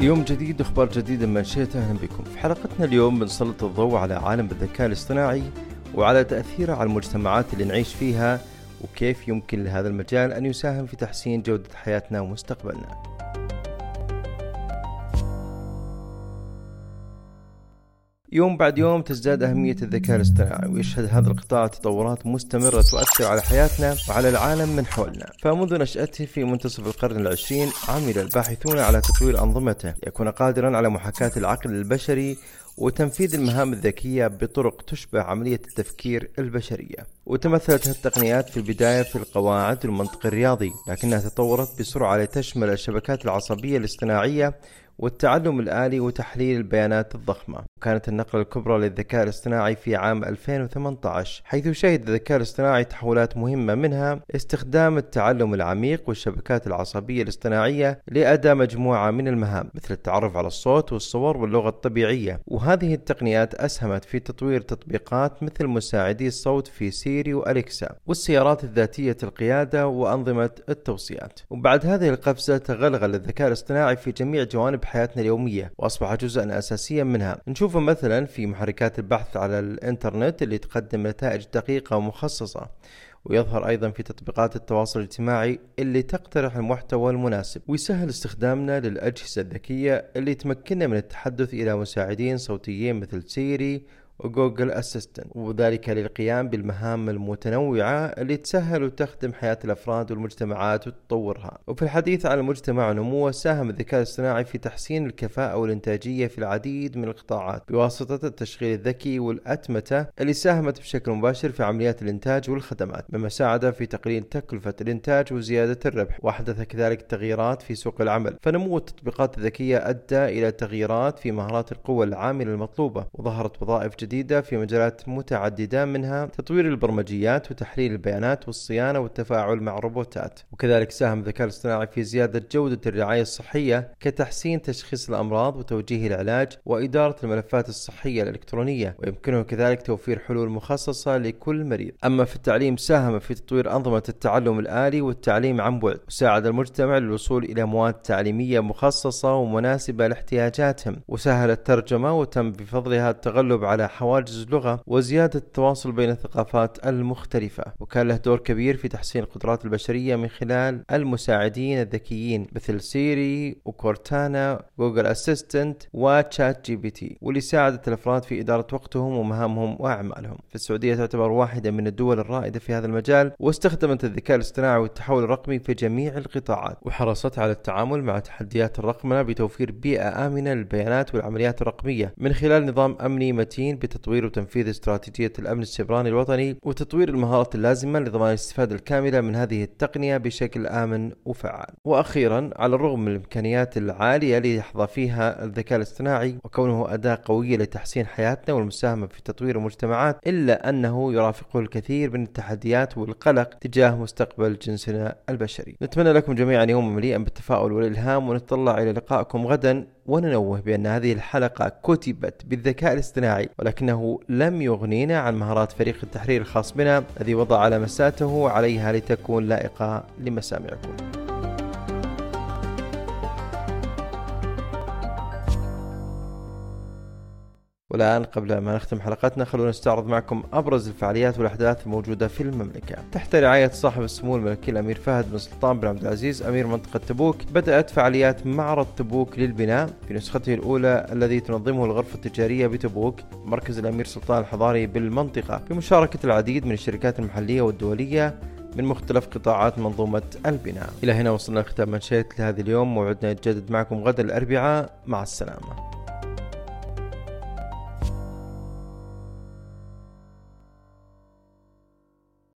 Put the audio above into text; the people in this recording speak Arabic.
يوم جديد أخبار جديدة من منشئة أهلا بكم. في حلقتنا اليوم بنسلط الضوء على عالم الذكاء الاصطناعي وعلى تأثيره على المجتمعات اللي نعيش فيها وكيف يمكن لهذا المجال أن يساهم في تحسين جودة حياتنا ومستقبلنا. يوم بعد يوم تزداد أهمية الذكاء الاصطناعي ويشهد هذا القطاع تطورات مستمرة تؤثر على حياتنا وعلى العالم من حولنا. فمنذ نشأته في منتصف القرن العشرين عمل الباحثون على تطوير أنظمته. ليكون قادرا على محاكاة العقل البشري وتنفيذ المهام الذكية بطرق تشبه عملية التفكير البشرية. وتمثلت التقنيات في البداية في القواعد والمنطق الرياضي لكنها تطورت بسرعة لتشمل الشبكات العصبية الاصطناعية والتعلم الآلي وتحليل البيانات الضخمة. وكانت النقلة الكبرى للذكاء الاصطناعي في عام 2018 حيث شهد الذكاء الاصطناعي تحولات مهمة منها استخدام التعلم العميق والشبكات العصبية الاصطناعية لأداء مجموعة من المهام مثل التعرف على الصوت والصور واللغة الطبيعية. وهذه التقنيات أسهمت في تطوير تطبيقات مثل مساعدي الصوت في سيري وأليكسا والسيارات الذاتية القيادة وأنظمة التوصيات. وبعد هذه القفزة تغلغل الذكاء الاصطناعي في جميع جوانب بحياتنا اليومية وأصبح جزءا أساسيا منها. نشوفه مثلا في محركات البحث على الإنترنت اللي تقدم نتائج دقيقة ومخصصة ويظهر أيضا في تطبيقات التواصل الاجتماعي اللي تقترح المحتوى المناسب. ويسهل استخدامنا للأجهزة الذكية اللي تمكننا من التحدث إلى مساعدين صوتيين مثل Siri و Google Assistant وذلك للقيام بالمهام المتنوعة اللي تسهل وتخدم حياة الأفراد والمجتمعات وتطورها. وفي الحديث عن المجتمع ونموه ساهم الذكاء الاصطناعي في تحسين الكفاءة والإنتاجية في العديد من القطاعات بواسطة التشغيل الذكي والأتمتة اللي ساهمت بشكل مباشر في عمليات الإنتاج والخدمات مما ساعد في تقليل تكلفة الإنتاج وزيادة الربح. وأحدث كذلك تغييرات في سوق العمل. فنمو التطبيقات الذكية أدى إلى تغييرات في مهارات القوى العاملة المطلوبة وظهرت وظائف جديدة في مجالات متعددة منها تطوير البرمجيات وتحليل البيانات والصيانة والتفاعل مع الروبوتات وكذلك ساهم الذكاء الاصطناعي في زيادة جودة الرعاية الصحية كتحسين تشخيص الأمراض وتوجيه العلاج وإدارة الملفات الصحية الإلكترونية ويمكنه كذلك توفير حلول مخصصة لكل مريض. أما في التعليم ساهم في تطوير أنظمة التعلم الآلي والتعليم عن بعد وساعد المجتمع للوصول إلى مواد تعليمية مخصصة ومناسبة لاحتياجاتهم. وسهل الترجمة وتم بفضلها التغلب على حواجز اللغة وزيادة التواصل بين الثقافات المختلفة وكان له دور كبير في تحسين القدرات البشرية من خلال المساعدين الذكيين مثل Siri و Cortana Google Assistant و ChatGPT واللي ساعدت الأفراد في إدارة وقتهم ومهامهم وأعمالهم. في السعودية تعتبر واحدة من الدول الرائدة في هذا المجال واستخدمت الذكاء الاصطناعي والتحول الرقمي في جميع القطاعات وحرصت على التعامل مع تحديات الرقمنة بتوفير بيئة آمنة للبيانات والعمليات الرقمية من خلال نظام أمني متين بتطوير وتنفيذ استراتيجية الأمن السيبراني الوطني وتطوير المهارات اللازمة لضمان الاستفادة الكاملة من هذه التقنية بشكل آمن وفعال. وأخيرا على الرغم من الإمكانيات العالية اللي يحظى فيها الذكاء الاصطناعي وكونه أداة قوية لتحسين حياتنا والمساهمة في تطوير المجتمعات إلا أنه يرافقه الكثير من التحديات والقلق تجاه مستقبل جنسنا البشري. نتمنى لكم جميعا يوما مليئا بالتفاؤل والإلهام ونتطلع إلى لقائكم غدا. وننوه بأن هذه الحلقة كتبت بالذكاء الاصطناعي ولكنه لم يغنينا عن مهارات فريق التحرير الخاص بنا الذي وضع لمساته عليها لتكون لائقة لمسامعكم. والآن قبل ما نختم حلقتنا خلونا نستعرض معكم أبرز الفعاليات والأحداث الموجودة في المملكة. تحت رعاية صاحب السمو الملكي الأمير فهد بن سلطان بن عبد العزيز أمير منطقة تبوك بدأت فعاليات معرض تبوك للبناء في نسخته الأولى الذي تنظمه الغرفة التجارية بتبوك مركز الأمير سلطان الحضاري بالمنطقة. بمشاركة العديد من الشركات المحلية والدولية من مختلف قطاعات منظومة البناء. إلى هنا وصلنا لختام منشأة لهذا اليوم موعدنا يتجدد معكم غدا الأربعاء. مع السلامة.